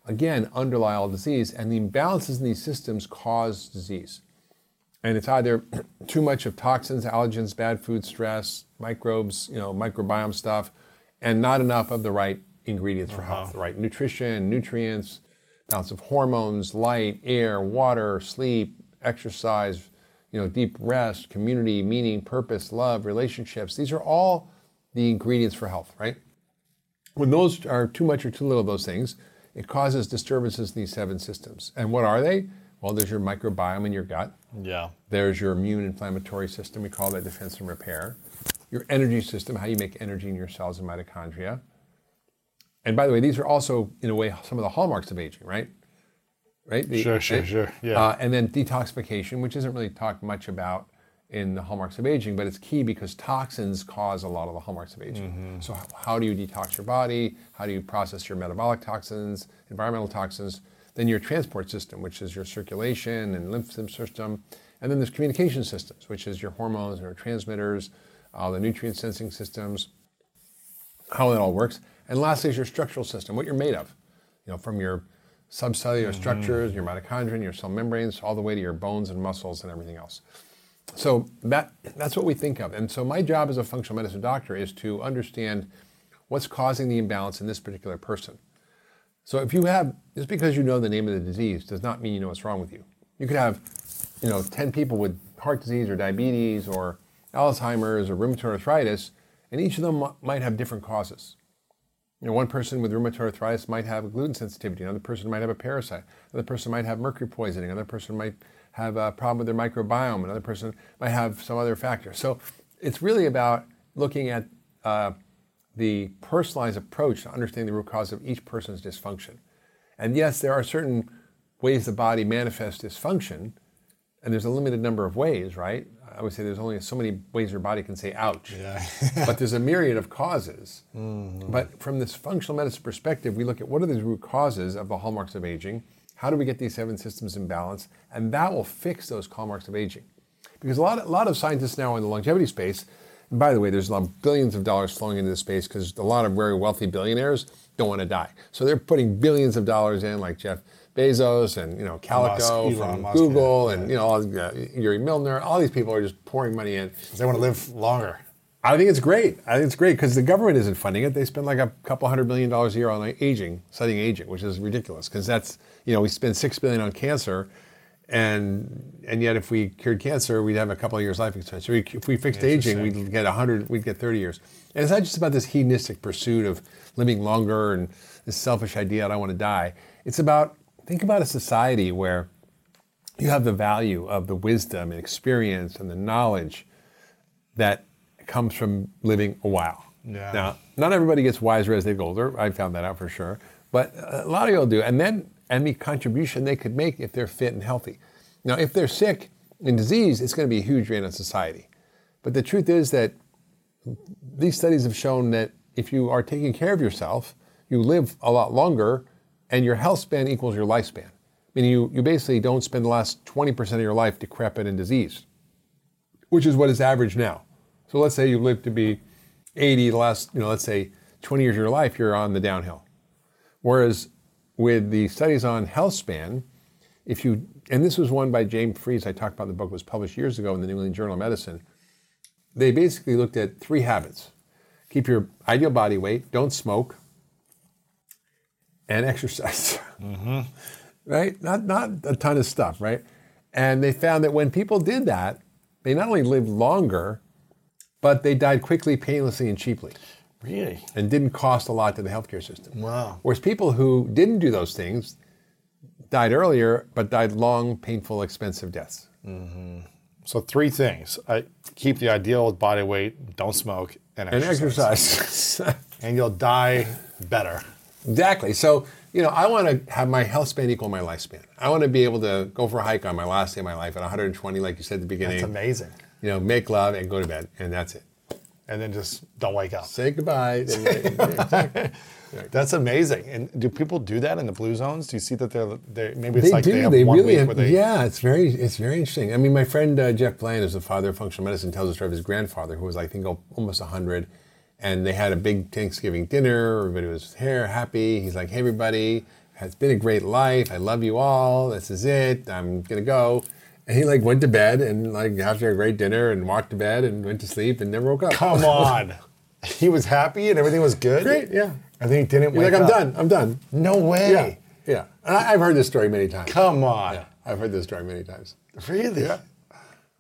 again, underlie all disease. And the imbalances in these systems cause disease. And it's either *clears throat* too much of toxins, allergens, bad food, stress, microbes, you know, microbiome stuff, and not enough of the right ingredients for health, uh-huh. the right nutrition, nutrients, balance of hormones, light, air, water, sleep, exercise, you know, deep rest, community, meaning, purpose, love, relationships. These are all the ingredients for health, right? When those are too much or too little of those things, it causes disturbances in these seven systems. And what are they? Well, there's your microbiome in your gut. Yeah. There's your immune inflammatory system. We call that defense and repair. Your energy system, how you make energy in your cells and mitochondria. And by the way, these are also, in a way, some of the hallmarks of aging, right? Right? The- Sure, sure, right? sure. Yeah. Uh, and then detoxification, which isn't really talked much about in the hallmarks of aging, but it's key because toxins cause a lot of the hallmarks of aging. Mm-hmm. So, h- how do you detox your body? How do you process your metabolic toxins, environmental toxins? Then your transport system, which is your circulation and lymph system. And then there's communication systems, which is your hormones, neurotransmitters, uh, the nutrient sensing systems, how that all works. And lastly is your structural system, what you're made of. You know, from your subcellular structures, your mitochondria, your cell membranes, all the way to your bones and muscles and everything else. So that that's what we think of. And so my job as a functional medicine doctor is to understand what's causing the imbalance in this particular person. So if you have, just because you know the name of the disease does not mean you know what's wrong with you. You could have, you know, 10 people with heart disease or diabetes or Alzheimer's or rheumatoid arthritis, and each of them might have different causes. You know, one person with rheumatoid arthritis might have a gluten sensitivity, another person might have a parasite, another person might have mercury poisoning, another person might have a problem with their microbiome, another person might have some other factor. So it's really about looking at uh, the personalized approach to understanding the root cause of each person's dysfunction. And yes, there are certain ways the body manifests dysfunction, and there's a limited number of ways, right? I would say there's only so many ways your body can say ouch. *laughs* but there's a myriad of causes. Mm-hmm. But from this functional medicine perspective, we look at what are the root causes of the hallmarks of aging? How do we get these seven systems in balance? And that will fix those hallmarks of aging. Because a lot, a lot of scientists now in the longevity space, and by the way, there's a lot of billions of dollars flowing into this space because a lot of very wealthy billionaires don't want to die. So they're putting billions of dollars in, like Jeff Bezos and you know Calico Musk, from Musk, Google, yeah, and you know all, uh, Yuri Milner. All these people are just pouring money in. They want to live longer. I think it's great. I think it's great because the government isn't funding it. They spend like a couple hundred million dollars a year on like, aging, studying aging, which is ridiculous because that's you know we spend six billion on cancer, and and yet if we cured cancer, we'd have a couple of years life expectancy. We, if we fixed aging, we'd get hundred, we'd get thirty years. And it's not just about this hedonistic pursuit of living longer and this selfish idea that I don't want to die. It's about think about a society where you have the value of the wisdom and experience and the knowledge that comes from living a while. Yeah. Now, not everybody gets wiser as they get older. I found that out for sure. But a lot of people do. And then, any contribution they could make if they're fit and healthy. Now, if they're sick and diseased, it's going to be a huge drain on society. But the truth is that these studies have shown that if you are taking care of yourself, you live a lot longer and your health span equals your lifespan. Meaning you, you basically don't spend the last 20% of your life decrepit and diseased, which is what is average now. So let's say you live to be 80, the last, you know, let's say 20 years of your life, you're on the downhill. Whereas with the studies on health span, if you, and this was one by James Fries, I talked about in the book, was published years ago in the New England Journal of Medicine. They basically looked at three habits keep your ideal body weight, don't smoke, and exercise. *laughs* right? Not, not a ton of stuff, right? And they found that when people did that, they not only lived longer, but they died quickly, painlessly, and cheaply Really? and didn't cost a lot to the healthcare system. Wow. Whereas people who didn't do those things died earlier, but died long, painful, expensive deaths. Mm-hmm. So three things: I keep the ideal body weight, don't smoke, and exercise. And exercise. *laughs* and you'll die better. Exactly. So, you know, I want to have my health span equal my lifespan. I want to be able to go for a hike on my last day of my life at 120, like you said at the beginning. That's amazing. You know, make love and go to bed, and that's it. And then just don't wake up. Say goodbye. *laughs* Exactly. That's amazing. And do people do that in the blue zones? Do you see that they're, they maybe it's they like do. they have They one really week have. where they yeah, it's very, it's very interesting. I mean, my friend uh, Jeff Bland is the father of functional medicine. Tells the story of his grandfather, who was, I think, almost hundred, and they had a big Thanksgiving dinner. Everybody was here, happy. He's like, "Hey, everybody, it's been a great life. I love you all. This is it. I'm gonna go." And he like went to bed and like after a great dinner and walked to bed and went to sleep and never woke up. come on. *laughs* he was happy and everything was good. Great, yeah. And then he didn't He's wake like, "I'm up. done. I'm done." No way. Yeah, yeah. And I, I've heard this story many times. Come on. Yeah, I've heard this story many times. Really?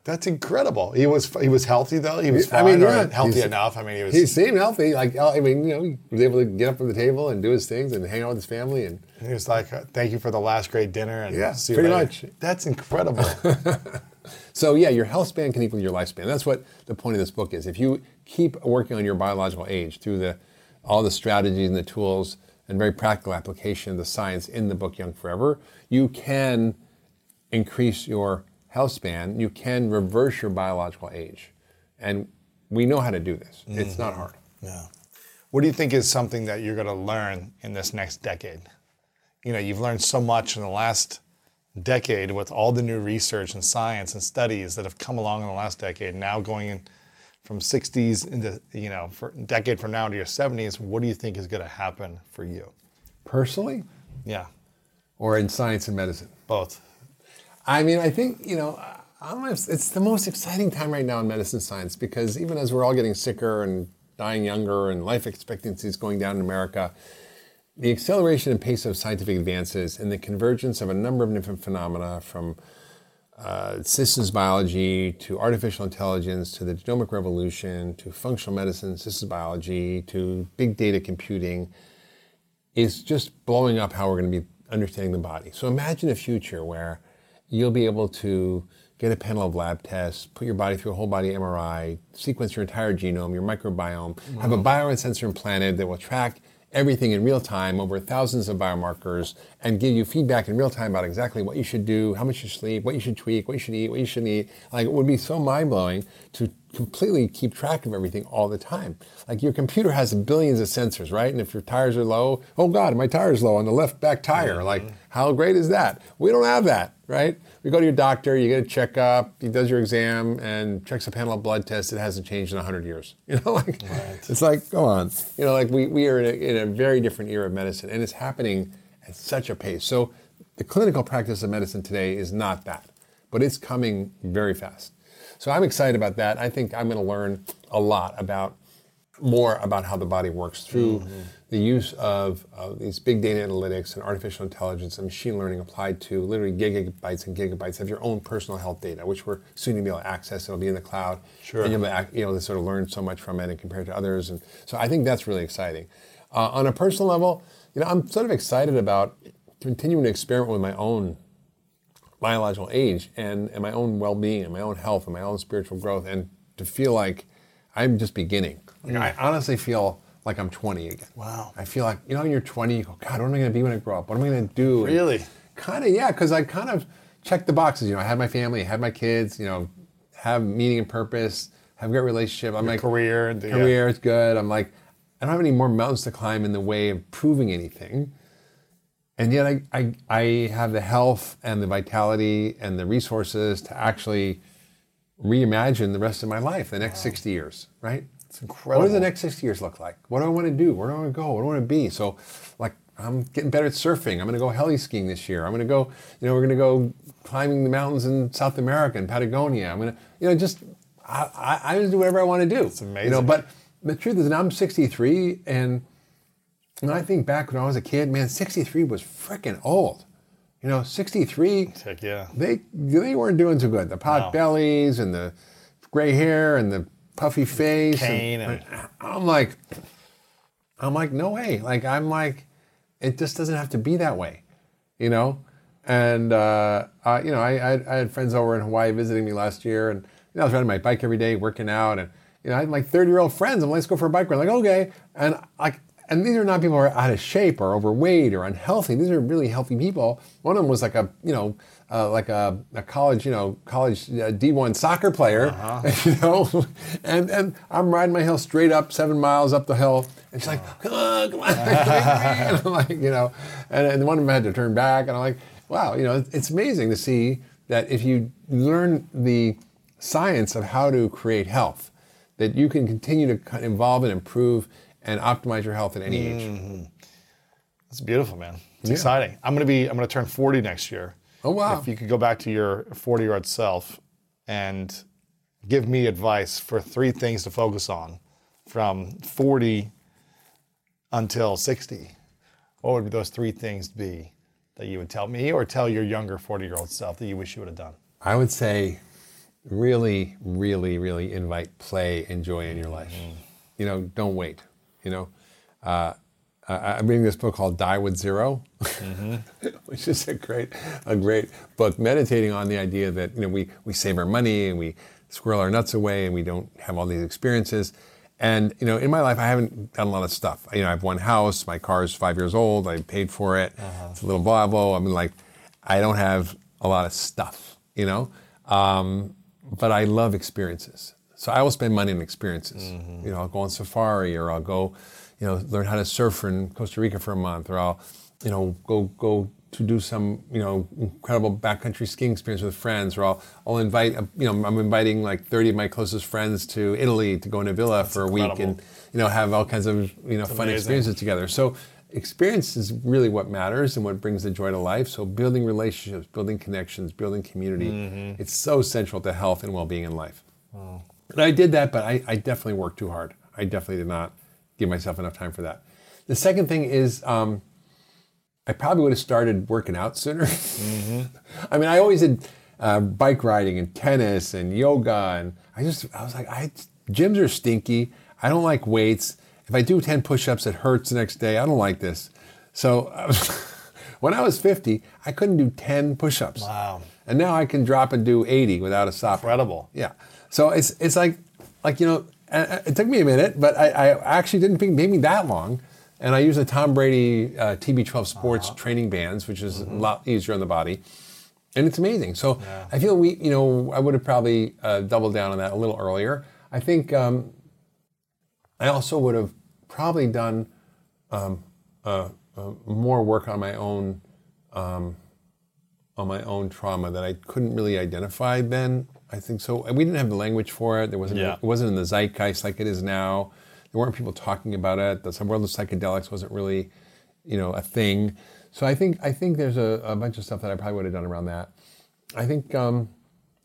That's incredible. He was he was healthy though. He was I fine mean, or yeah, healthy enough. I mean, he was. He seemed healthy. Like I mean, you know, he was able to get up from the table and do his things and hang out with his family. And He was like, uh, "Thank you for the last great dinner." And Yeah, see you pretty later." much. That's incredible. *laughs* so, yeah, your health span can equal your lifespan. That's what the point of this book is. If you keep working on your biological age through the all the strategies and the tools and very practical application of the science in the book Young Forever, you can increase your health span. You can reverse your biological age, and we know how to do this. It's not mm-hmm. hard. yeah. What do you think is something that you're going to learn in this next decade? You know, you've learned so much in the last decade with all the new research and science and studies that have come along in the last decade. Now going in from 60s into you know, for a decade from now to your 70s. What do you think is going to happen for you? Personally, Yeah, or in science and medicine. both. I mean, I think, you know, I'm it's the most exciting time right now in medicine science because even as we're all getting sicker and dying younger and life expectancy is going down in America, the acceleration and pace of scientific advances and the convergence of a number of different phenomena from uh, systems biology to artificial intelligence to the genomic revolution to functional medicine, systems biology to big data computing is just blowing up how we're going to be understanding the body. So imagine a future where you'll be able to get a panel of lab tests, put your body through a whole body MRI, sequence your entire genome, your microbiome, wow. have a biosensor implanted that will track everything in real time over thousands of biomarkers and give you feedback in real time about exactly what you should do, how much you sleep, what you should tweak, what you should eat, what you shouldn't eat. Like it would be so mind blowing to completely keep track of everything all the time. Like your computer has billions of sensors, right? And if your tires are low, oh God, my tire's low on the left back tire. Mm-hmm. Like, how great is that? We don't have that, right? You go to your doctor, you get a checkup, he does your exam and checks a panel of blood tests. It hasn't changed in 100 years. *laughs* You know, like, right. it's like, go on. You know, like we, we are in a, in a very different era of medicine and it's happening at such a pace. So the clinical practice of medicine today is not that, but it's coming very fast. So I'm excited about that. I think I'm going to learn a lot about more about how the body works through mm-hmm. the use of, of, these big data analytics and artificial intelligence and machine learning applied to literally gigabytes and gigabytes of your own personal health data, which we're soon to be able to access. It'll be in the cloud. Sure. And you'll be able to sort of learn so much from it and compare to others. And so I think that's really exciting. Uh, on a personal level, you know, I'm sort of excited about continuing to experiment with my own biological age and, and my own well-being and my own health and my own spiritual growth and to feel like I'm just beginning. Like, mm. I honestly feel like I'm 20 again. Wow. I feel like, you know, when you're 20, you go, God, what am I going to be when I grow up? What am I going to do? Really? Kind of, yeah, because I kind of checked the boxes. You know, I had my family, I had my kids, you know, have meaning and purpose, have a great relationship. I'm Your like, career. Career is good. I'm like, I don't have any more mountains to climb in the way of proving anything. And yet I, I, I have the health and the vitality and the resources to actually reimagine the rest of my life, the next wow. 60 years, right? It's incredible. What does the next 60 years look like? What do I want to do? Where do I want to go? What do I want to be? So, like, I'm getting better at surfing. I'm going to go heli skiing this year. I'm going to go, you know, we're going to go climbing the mountains in South America and Patagonia. I'm going to, you know, just, I, I, I just do whatever I want to do. It's amazing. You know, but the truth is, I'm 63, and when I think back when I was a kid, man, 63 was freaking old. You know, 63. Heck yeah. They they weren't doing too good. The pot no. bellies and the gray hair and the puffy face. Cane and, and I'm like, I'm like, no way. Like I'm like, it just doesn't have to be that way, you know. And uh, uh, you know, I, I, I had friends over in Hawaii visiting me last year, and you know, I was riding my bike every day, working out, and you know, I had like 30 year old friends. I'm like, let's go for a bike ride. Like, okay. And like, and these are not people who are out of shape or overweight or unhealthy. These are really healthy people. One of them was like a, you know, uh, like a, a, college, you know, college uh, D1 soccer player, uh-huh. *laughs* you know, and and I'm riding my hill straight up seven miles up the hill, and she's like, come on, come on, *laughs* and I'm like, you know, and, and one of them had to turn back, and I'm like, wow, you know, it's amazing to see that if you learn the science of how to create health, that you can continue to evolve and improve and optimize your health at any mm-hmm. age. That's beautiful, man. It's yeah. exciting. I'm gonna be I'm gonna turn 40 next year. Oh wow. If you could go back to your 40 year old self and give me advice for three things to focus on from 40 until 60, what would those three things be that you would tell me or tell your younger 40 year old self that you wish you would have done? I would say really, really, really invite play and joy in your life. Mm-hmm. You know, don't wait. You know, uh, I'm reading this book called Die with 0 mm-hmm. *laughs* which is a great, a great book, meditating on the idea that you know we we save our money and we squirrel our nuts away and we don't have all these experiences. And you know, in my life, I haven't done a lot of stuff. You know, I have one house. My car is five years old. I paid for it. Uh-huh. It's a little Volvo. I mean, like, I don't have a lot of stuff. You know, um, but I love experiences. So I will spend money on experiences. Mm-hmm. You know, I'll go on safari or I'll go, you know, learn how to surf in Costa Rica for a month, or I'll, you know, go go to do some, you know, incredible backcountry skiing experience with friends, or I'll, I'll invite, you know, I'm inviting like 30 of my closest friends to Italy to go in a villa That's for a incredible. week and, you know, have all kinds of, you know, That's fun amazing. experiences together. So experience is really what matters and what brings the joy to life. So building relationships, building connections, building community, mm-hmm. it's so central to health and well-being in life. Wow. And I did that, but I, I definitely worked too hard. I definitely did not give myself enough time for that. The second thing is, um, I probably would have started working out sooner. *laughs* I mean, I always did uh, bike riding and tennis and yoga, and I just I was like, I gyms are stinky. I don't like weights. If I do ten push-ups, it hurts the next day. I don't like this. So *laughs* when I was 50, I couldn't do 10 push-ups. Wow. And now I can drop and do 80 without a stop. Incredible. Yeah. So it's it's like like you know, it took me a minute, but I, I actually didn't think maybe that long. And I use the Tom Brady uh, TB12 Sports training bands, which is a lot easier on the body, and it's amazing. So I feel we, you know, I would have probably uh, doubled down on that a little earlier. I think um, I also would have probably done um, uh, uh, more work on my own um, on my own trauma that I couldn't really identify then. I think so. And we didn't have the language for it. There wasn't. Yeah. It wasn't in the zeitgeist like it is now. There weren't people talking about it. The world of psychedelics wasn't really, you know, a thing. So I think I think there's a, a bunch of stuff that I probably would have done around that. I think um,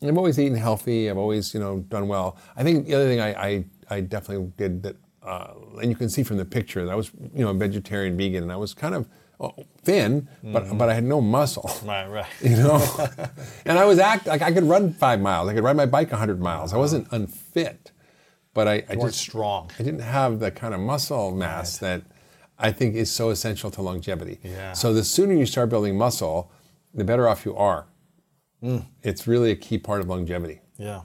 I've always eaten healthy. I've always, you know, done well. I think the other thing I, I, I definitely did that, uh, and you can see from the picture that I was, you know, a vegetarian, vegan, and I was kind of oh, thin, but but I had no muscle. Right, right. *laughs* You know, *laughs* and I was act like I could run five miles. I could ride my bike hundred miles. I wasn't unfit, but I, I just strong. I didn't have the kind of muscle mass that I think is so essential to longevity. Yeah. So the sooner you start building muscle, the better off you are. Mm. It's really a key part of longevity. Yeah.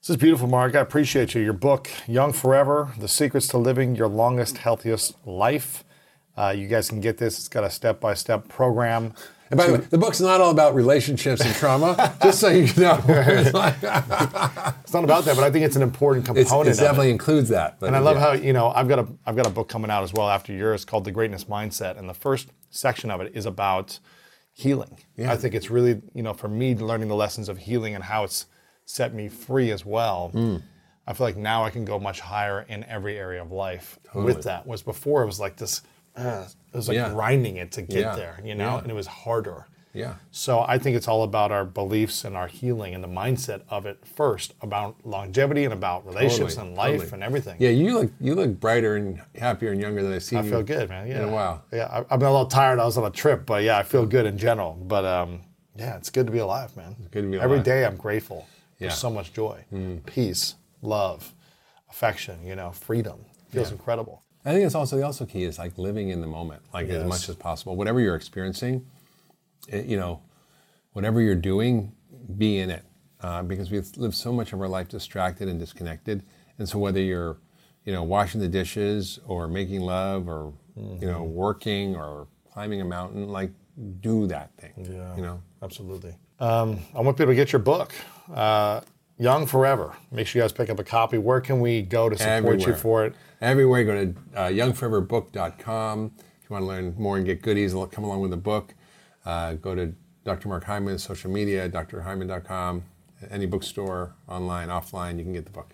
This is beautiful, Mark. I appreciate you. Your book, Young Forever The Secrets to Living Your Longest, Healthiest Life. Uh, you guys can get this. It's got a step by step program. And by the way, the book's not all about relationships and trauma, *laughs* just so you know. It's, *laughs* like- It's not about that, but I think it's an important it's- component. it of definitely includes that. And I love yeah. how you know I've got a I've got a book coming out as well after yours called The Greatness Mindset, and the first section of it is about healing. Yeah. I think it's really you know for me learning the lessons of healing and how it's set me free as well. Hmm. I feel like now I can go much higher in every area of life with that. Was before it was like this, uh, it was like Yeah. grinding it to get Yeah. there, you know, Yeah. and it was harder. Yeah. So I think it's all about our beliefs and our healing and the mindset of it first, about longevity and about relationships Totally, and life totally. and everything. Yeah, you look you look brighter and happier and younger than I've seen I you feel good, man. Yeah. in a while. Yeah, I, I've been a little tired. I was on a trip, but yeah, I feel good in general. But um, yeah, it's good to be alive, man. good to be alive. day I'm grateful. Yeah. Mm. There's so much joy, peace, love, affection. You know, freedom. Feels incredible. I think it's also the also key is like living in the moment, like as much as possible. Whatever you're experiencing, it, you know, whatever you're doing, be in it, uh, because we've lived so much of our life distracted and disconnected. And so whether you're, you know, washing the dishes or making love or you know working or climbing a mountain, like do that thing. Yeah. You know. Absolutely. Um, I want people to get your book, uh, Young Forever. Make sure you guys pick up a copy. Where can we go to support you for it? Everywhere, go to uh, youngforeverbook.com. If you want to learn more and get goodies, come along with the book. Uh, go to Dr. Mark Hyman's social media, drhyman.com, any bookstore, online, offline, you can get the book.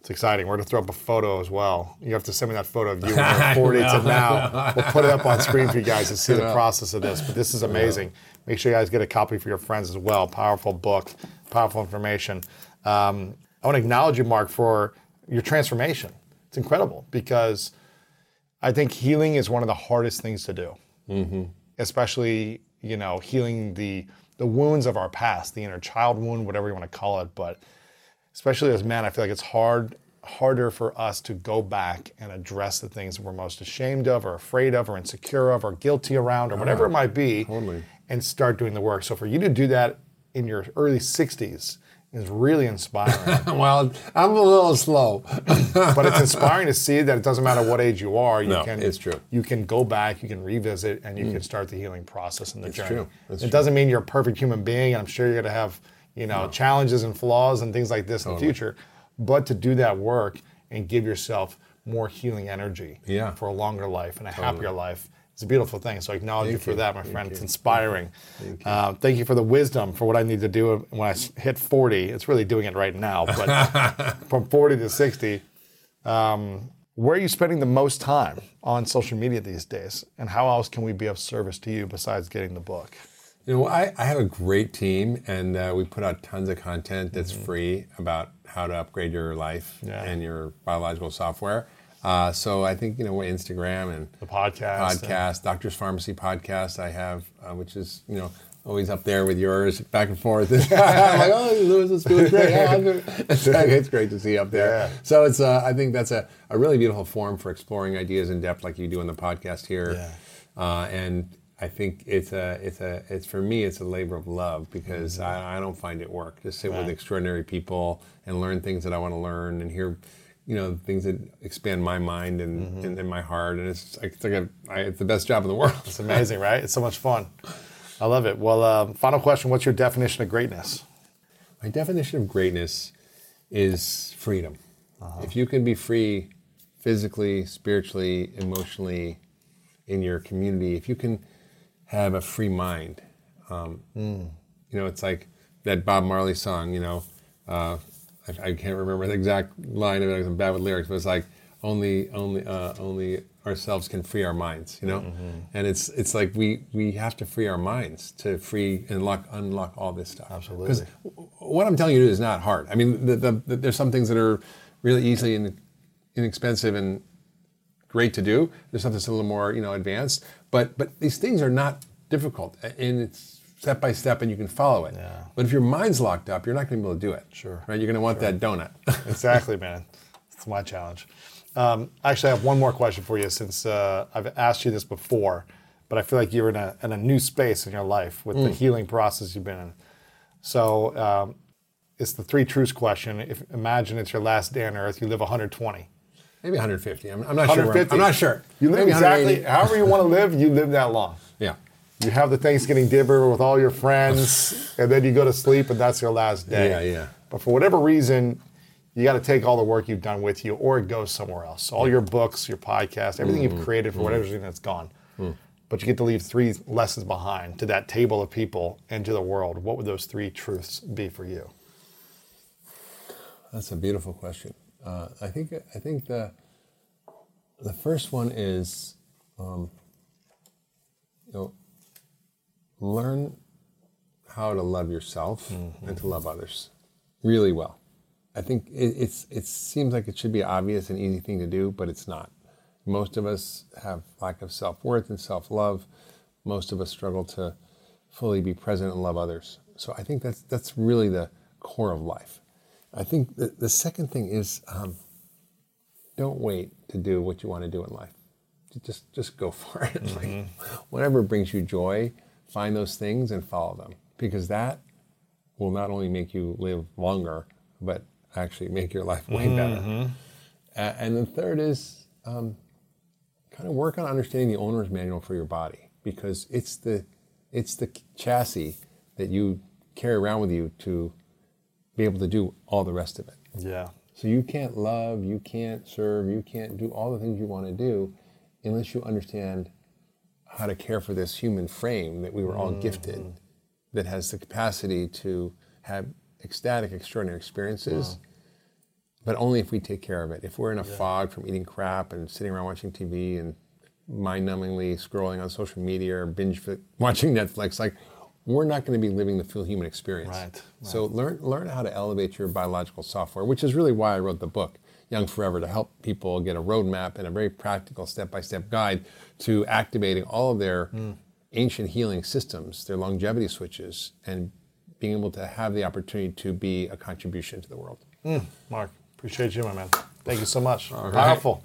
It's exciting. We're going to throw up a photo as well. You have to send me that photo of you *laughs* when you're 40 to now. We'll put it up on screen for you guys to see the *laughs* process of this. But this is amazing. Make sure you guys get a copy for your friends as well. Powerful book, powerful information. Um, I want to acknowledge you, Mark, for your transformation. It's incredible because I think healing is one of the hardest things to do, especially you know healing the the wounds of our past, the inner child wound, whatever you want to call it. But especially as men, I feel like it's hard harder for us to go back and address the things we're most ashamed of or afraid of or insecure of or guilty around or whatever it might be totally. and start doing the work. So for you to do that in your early 60s is really inspiring. *laughs* well, I'm a little slow. *laughs* but it's inspiring to see that it doesn't matter what age you are, you No, can it's true. Mm. you can go back, you can revisit, and you can start the healing process and the It's journey. true. It's it true. doesn't mean you're a perfect human being, and I'm sure you're gonna have you know challenges and flaws and things like this in the future. But to do that work and give yourself more healing energy Yeah. for a longer life and a happier life. It's a beautiful thing. So I acknowledge you for you. that, my Thank friend. you. It's inspiring. Thank you. Uh, thank you for the wisdom for what I need to do when I hit 40. It's really doing it right now, but *laughs* from 40 to 60, um, where are you spending the most time on social media these days? And how else can we be of service to you besides getting the book? You know, I, I have a great team, and uh, we put out tons of content that's Mm-hmm. free about how to upgrade your life Yeah. and your biological software. Uh, so I think you know Instagram and The podcast. podcast, Doctor's Farmacy podcast. I have, uh, which is you know always up there with yours, back and forth. *laughs* I'm like, oh, Lewis is doing great. Oh, *laughs* it's, it's great to see you up there. Yeah. So it's, uh, I think that's a, a really beautiful forum for exploring ideas in depth, like you do on the podcast here. Yeah. Uh, and I think it's a, it's a, it's for me, it's a labor of love because Mm-hmm. I, I don't find it work to sit with extraordinary people and learn things that I want to learn and hear, you know, things that expand my mind and, Mm-hmm. and, and my heart. And it's like, it's like a, I, it's the best job in the *laughs* world. It's amazing, right? It's so much fun. I love it. Well, um, final question What's your definition of greatness? My definition of greatness is freedom. If you can be free physically, spiritually, emotionally, in your community, if you can have a free mind, um, you know, it's like that Bob Marley song, you know, uh, I, can't remember the exact line of it, I'm bad with lyrics, but it's like, only, only, uh, only ourselves can free our minds, you know? And it's, it's like we, we have to free our minds to free and unlock, unlock all this stuff. Absolutely. Because what I'm telling you is not hard. I mean, the, the, the, there's some things that are really easily and inexpensive and great to do. There's something that's a little more, you know, advanced. But but these things are not difficult, and it's step by step, and you can follow it. Yeah. But if your mind's locked up, you're not going to be able to do it. Sure. Right? You're going to want that donut. *laughs* Exactly, man. It's my challenge. Um, actually, I have one more question for you since uh, I've asked you this before, but I feel like you're in a, in a new space in your life with the healing process you've been in. So um, it's the three truths question. If imagine it's your last day on earth, you live 120. Maybe 150. I'm, I'm not sure. I'm- 150. I'm not sure. You live Maybe exactly however you want to live. You live that long. You have the Thanksgiving dinner with all your friends, *laughs* and then you go to sleep, and that's your last day. Yeah, yeah. But for whatever reason, you got to take all the work you've done with you, or it goes somewhere else. All your books, your podcast, everything Mm-hmm. you've created for whatever reason, it's gone. But you get to leave three lessons behind to that table of people and to the world. What would those three truths be for you? That's a beautiful question. Uh, I think I think the the first one is, um, you know, learn how to love yourself and to love others really well. I think it, it's it seems like it should be obvious and easy thing to do, but it's not. Most of us have lack of self worth and self love. Most of us struggle to fully be present and love others. So I think that's that's really the core of life. I think the, the second thing is um, don't wait to do what you want to do in life. Just just go *laughs* for it. Like, whatever brings you joy, find those things and follow them because that will not only make you live longer, but actually make your life way better. A- and the third is um, kind of work on understanding the owner's manual for your body because it's the it's the chassis that you carry around with you to be able to do all the rest of it. Yeah. So you can't love, you can't serve, you can't do all the things you want to do unless you understand how to care for this human frame that we were all mm. gifted that has the capacity to have ecstatic, extraordinary experiences. But only if we take care of it. If we're in a fog from eating crap and sitting around watching TV and mind-numbingly scrolling on social media or binge watching Netflix, like we're not going to be living the full human experience. Right, So learn learn how to elevate your biological software, which is really why I wrote the book Young Forever to help people get a roadmap and a very practical step-by-step guide to activating all of their ancient healing systems, their longevity switches, and being able to have the opportunity to be a contribution to the world. Hmm, Mark, appreciate you, my man. Thank you so much. right. Powerful.